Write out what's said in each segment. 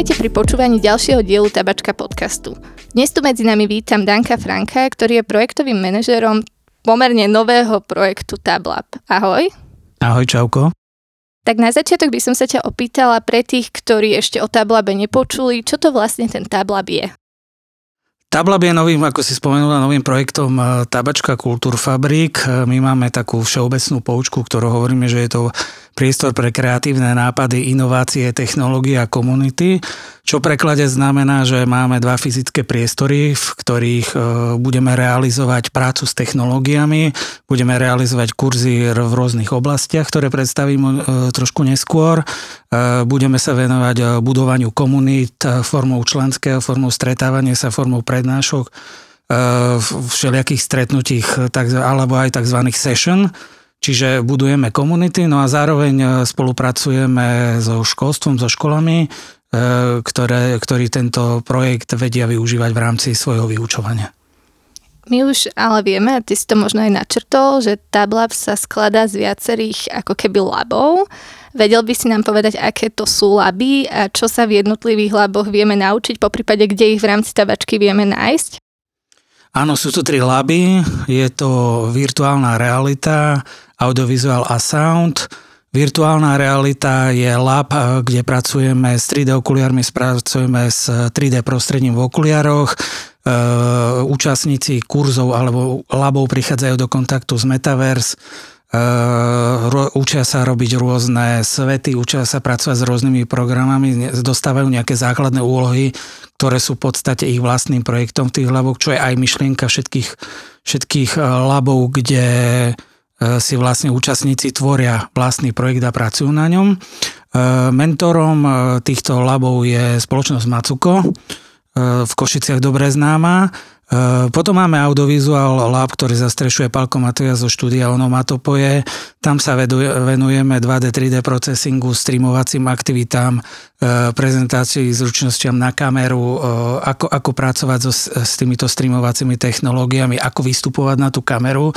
Vítajte pri počúvaní ďalšieho dielu Tabačka podcastu. Dnes tu medzi nami vítam Danka Franka, ktorý je projektovým manažerom pomerne nového projektu Tablab. Ahoj. Ahoj, čauko. Tak na začiatok by som sa ťa opýtala pre tých, ktorí ešte o Tablabe nepočuli, čo to vlastne ten Tablab je? Tablab je novým, ako si spomenula, novým projektom e, Tabačka Kultúrfabrik. E, my máme takú všeobecnú poučku, ktorú hovoríme, že je to priestor pre kreatívne nápady, inovácie, technológie a komunity, čo v preklade znamená, že máme dva fyzické priestory, v ktorých e, budeme realizovať prácu s technológiami, budeme realizovať kurzy v rôznych oblastiach, ktoré predstavím trošku neskôr. Budeme sa venovať budovaniu komunít formou členského, formou stretávania sa, formou pre prednášok, e, všelijakých stretnutích alebo aj tzv. session, čiže budujeme komunity, no a zároveň e, spolupracujeme so školstvom, so školami, e, ktoré, ktorí tento projekt vedia využívať v rámci svojho vyučovania. My už ale vieme, a ty si to možno aj načrtol, že Tablab sa skladá z viacerých ako keby labov. Vedel by si nám povedať, aké to sú laby a čo sa v jednotlivých laboch vieme naučiť, po prípade, kde ich v rámci tabačky vieme nájsť? Áno, sú tu tri laby. Je to virtuálna realita, audiovizuál a sound. Virtuálna realita je lab, kde pracujeme s 3D okuliármi, pracujeme s 3D prostredím v okuliároch. E, účastníci kurzov alebo labov prichádzajú do kontaktu s Metaverse učia sa robiť rôzne svety, učia sa pracovať s rôznymi programami, dostávajú nejaké základné úlohy, ktoré sú v podstate ich vlastným projektom v tých laboch, čo je aj myšlienka všetkých, všetkých eh, labov, kde eh, si vlastne účastníci tvoria vlastný projekt a pracujú na ňom. Mentorom týchto labov je spoločnosť Macuko, v Košiciach dobre známa. Potom máme Audiovizuál Lab, ktorý zastrešuje Palko Matoja zo štúdia Onomatopoje. Tam sa venujeme 2D, 3D procesingu, streamovacím aktivitám, prezentácii zručnostiam na kameru, ako, ako pracovať so, s týmito streamovacími technológiami, ako vystupovať na tú kameru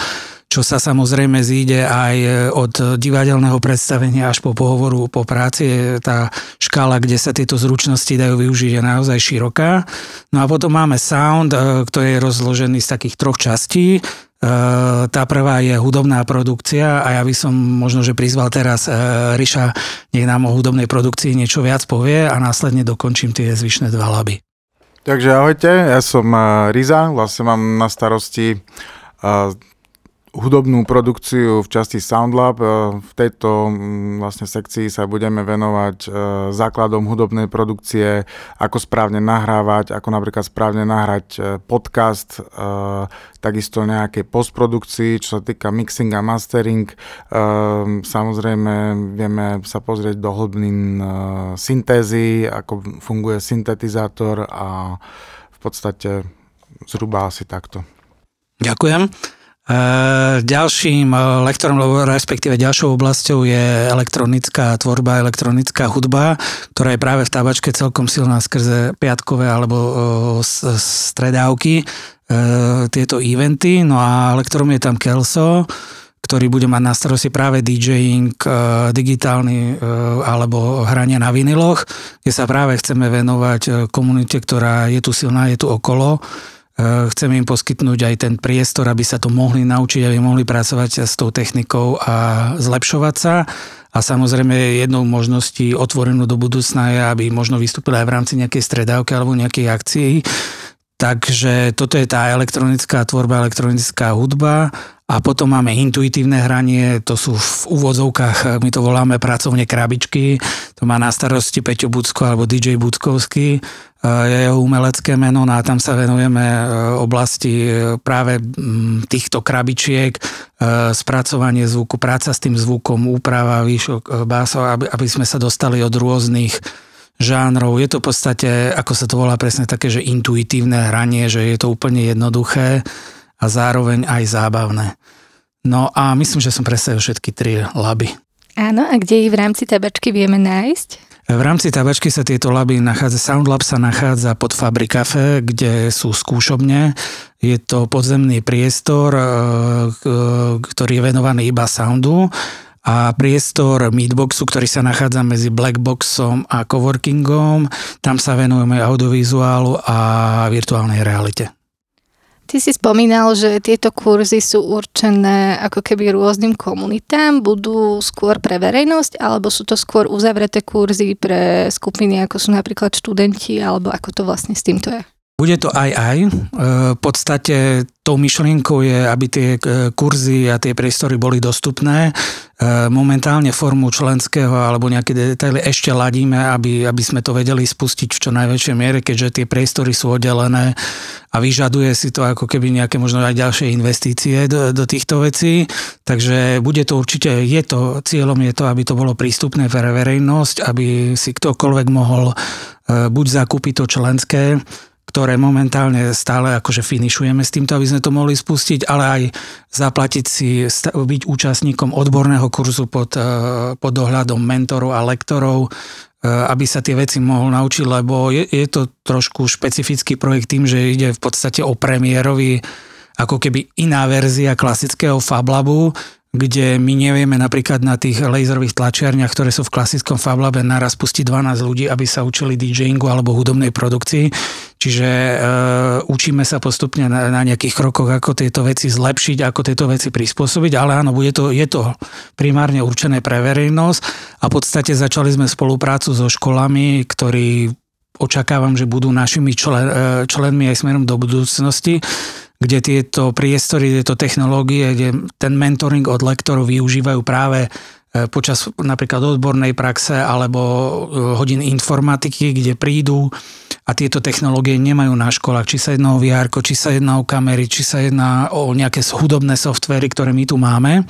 čo sa samozrejme zíde aj od divadelného predstavenia až po pohovoru po práci. Tá škála, kde sa tieto zručnosti dajú využiť, je naozaj široká. No a potom máme sound, ktorý je rozložený z takých troch častí. Tá prvá je hudobná produkcia a ja by som možno, že prizval teraz Ríša, nech nám o hudobnej produkcii niečo viac povie a následne dokončím tie zvyšné dva laby. Takže ahojte, ja som Riza, vlastne mám na starosti hudobnú produkciu v časti Soundlab. E, v tejto mm, vlastne sekcii sa budeme venovať e, základom hudobnej produkcie, ako správne nahrávať, ako napríklad správne nahrať e, podcast, takisto nejaké postprodukcii, čo sa týka mixing a mastering. Samozrejme vieme sa pozrieť do hlbnín syntézy, ako funguje syntetizátor a v podstate zhruba asi takto. Ďakujem. Ďalším e, lektorom, respektíve ďalšou oblasťou je elektronická tvorba, elektronická hudba, ktorá je práve v tabačke celkom silná skrze piatkové alebo e, stredávky, e, tieto eventy. No a lektorom je tam Kelso, ktorý bude mať na starosti práve DJing, digitálny alebo hranie na viniloch, kde sa práve chceme venovať komunite, ktorá je tu silná, je tu okolo chcem im poskytnúť aj ten priestor, aby sa to mohli naučiť, aby mohli pracovať s tou technikou a zlepšovať sa. A samozrejme jednou možností otvorenú do budúcna je, aby možno vystúpili aj v rámci nejakej stredávky alebo nejakej akcii. Takže toto je tá elektronická tvorba, elektronická hudba a potom máme intuitívne hranie, to sú v úvodzovkách, my to voláme pracovne krabičky, to má na starosti Peťo Bucko alebo DJ Buckovský, je jeho umelecké meno no a tam sa venujeme e, oblasti e, práve týchto krabičiek, e, spracovanie zvuku, práca s tým zvukom, úprava výšok básov, aby, aby sme sa dostali od rôznych žánrov. Je to v podstate, ako sa to volá presne také, že intuitívne hranie, že je to úplne jednoduché a zároveň aj zábavné. No a myslím, že som predstavil všetky tri laby. Áno, a kde ich v rámci tabačky vieme nájsť? V rámci tabačky sa tieto laby nachádza, Soundlab sa nachádza pod Fabrikafe, kde sú skúšobne. Je to podzemný priestor, e, ktorý je venovaný iba soundu a priestor Meetboxu, ktorý sa nachádza medzi Blackboxom a coworkingom. Tam sa venujeme audiovizuálu a virtuálnej realite. Ty si spomínal, že tieto kurzy sú určené ako keby rôznym komunitám, budú skôr pre verejnosť, alebo sú to skôr uzavreté kurzy pre skupiny, ako sú napríklad študenti, alebo ako to vlastne s týmto je? Bude to aj aj. E, v podstate tou myšlienkou je, aby tie e, kurzy a tie priestory boli dostupné. E, momentálne formu členského alebo nejaké detaily ešte ladíme, aby, aby sme to vedeli spustiť v čo najväčšej miere, keďže tie priestory sú oddelené a vyžaduje si to ako keby nejaké možno aj ďalšie investície do, do týchto vecí. Takže bude to určite, je to, cieľom je to, aby to bolo prístupné pre verejnosť, aby si ktokoľvek mohol buď zakúpiť to členské, ktoré momentálne stále akože finišujeme s týmto, aby sme to mohli spustiť, ale aj zaplatiť si, byť účastníkom odborného kurzu pod, e, pod dohľadom mentorov a lektorov, e, aby sa tie veci mohol naučiť, lebo je, je to trošku špecifický projekt tým, že ide v podstate o premiérový ako keby iná verzia klasického Fablabu, kde my nevieme napríklad na tých laserových tlačiarniach, ktoré sú v klasickom Fablabe, naraz pustiť 12 ľudí, aby sa učili DJingu alebo hudobnej produkcii. Čiže e, učíme sa postupne na, na nejakých krokoch, ako tieto veci zlepšiť, ako tieto veci prispôsobiť, ale áno, bude to, je to primárne určené pre verejnosť a v podstate začali sme spoluprácu so školami, ktorí očakávam, že budú našimi člen, e, členmi aj smerom do budúcnosti kde tieto priestory, tieto technológie, kde ten mentoring od lektorov využívajú práve e, počas napríklad odbornej praxe alebo e, hodín informatiky, kde prídu a tieto technológie nemajú na školách, či sa jedná o VR, či sa jedná o kamery, či sa jedná o nejaké hudobné softvery, ktoré my tu máme.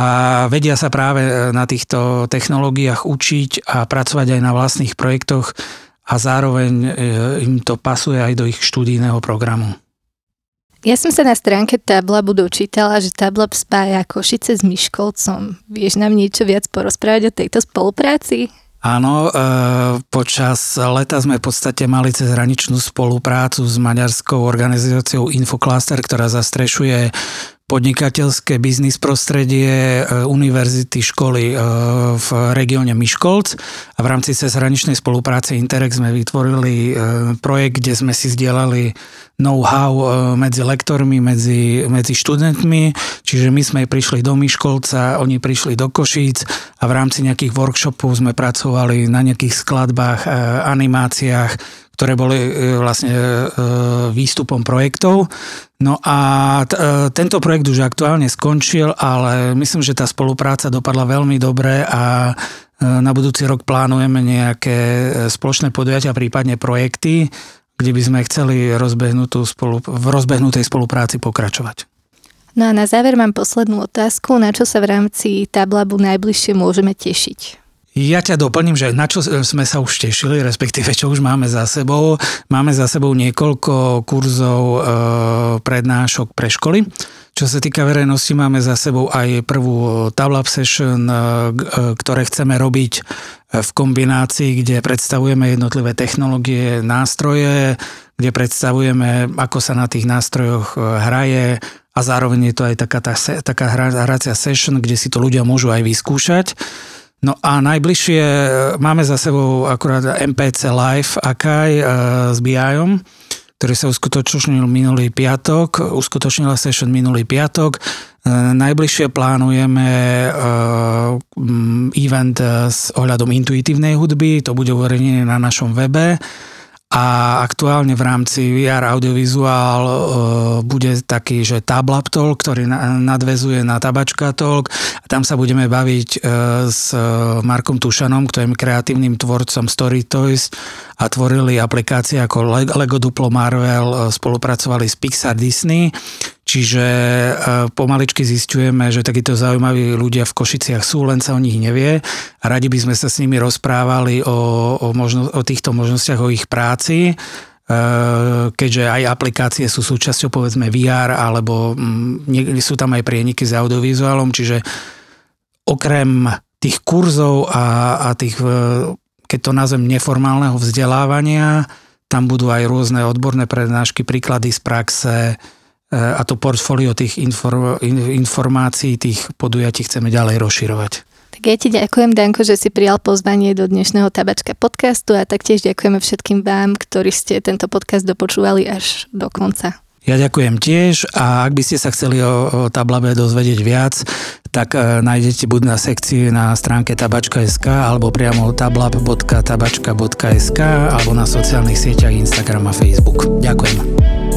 A vedia sa práve na týchto technológiách učiť a pracovať aj na vlastných projektoch a zároveň im to pasuje aj do ich študijného programu. Ja som sa na stránke Tablabu dočítala, že Tablab spája Košice s Myškolcom. Vieš nám niečo viac porozprávať o tejto spolupráci? Áno, e, počas leta sme v podstate mali cez hraničnú spoluprácu s maďarskou organizáciou Infocluster, ktorá zastrešuje podnikateľské biznis prostredie e, univerzity školy e, v regióne Miškolc. A v rámci cezhraničnej spolupráce Interex sme vytvorili e, projekt, kde sme si zdieľali know-how medzi lektormi, medzi, medzi študentmi, čiže my sme prišli do Miškolca, oni prišli do Košíc a v rámci nejakých workshopov sme pracovali na nejakých skladbách, animáciách, ktoré boli e, vlastne e, výstupom projektov. No a t- e, tento projekt už aktuálne skončil, ale myslím, že tá spolupráca dopadla veľmi dobre a na budúci rok plánujeme nejaké spoločné podujatia, prípadne projekty, kde by sme chceli rozbehnutú spolu, v rozbehnutej spolupráci pokračovať. No a na záver mám poslednú otázku. Na čo sa v rámci Tablabu najbližšie môžeme tešiť? Ja ťa doplním, že na čo sme sa už tešili, respektíve čo už máme za sebou. Máme za sebou niekoľko kurzov e, prednášok pre školy. Čo sa týka verejnosti, máme za sebou aj prvú Tablab Session, e, e, ktoré chceme robiť v kombinácii, kde predstavujeme jednotlivé technológie, nástroje, kde predstavujeme, ako sa na tých nástrojoch hraje a zároveň je to aj taká, tá, taká hracia session, kde si to ľudia môžu aj vyskúšať. No a najbližšie e, máme za sebou akurát MPC Live Akaj e, s BIom, ktorý sa uskutočnil minulý piatok, uskutočnila session minulý piatok. E, najbližšie plánujeme event s ohľadom intuitívnej hudby, to bude uverejnené na našom webe a aktuálne v rámci VR audiovizuál e, bude taký, že Tablab Talk, ktorý nadvezuje na Tabačka Talk. Tam sa budeme baviť e, s Markom Tušanom, ktorým kreatívnym tvorcom Story Toys a tvorili aplikácie ako Lego Duplo Marvel, e, spolupracovali s Pixar Disney Čiže e, pomaličky zistujeme, že takíto zaujímaví ľudia v Košiciach sú, len sa o nich nevie. Radi by sme sa s nimi rozprávali o, o, možno, o týchto možnostiach, o ich práci, e, keďže aj aplikácie sú súčasťou povedzme VR alebo mm, sú tam aj prieniky s audiovizuálom, čiže okrem tých kurzov a, a tých, e, keď to nazvem neformálneho vzdelávania, tam budú aj rôzne odborné prednášky, príklady z praxe, a to portfólio tých informácií, tých podujatí chceme ďalej rozširovať. Tak ja ti ďakujem, Danko, že si prijal pozvanie do dnešného Tabačka podcastu a taktiež ďakujeme všetkým vám, ktorí ste tento podcast dopočúvali až do konca. Ja ďakujem tiež a ak by ste sa chceli o, o Tablabe dozvedieť viac, tak e, nájdete buď na sekcii na stránke tabačka.sk alebo priamo tablab.tabačka.sk alebo na sociálnych sieťach Instagram a Facebook. Ďakujem.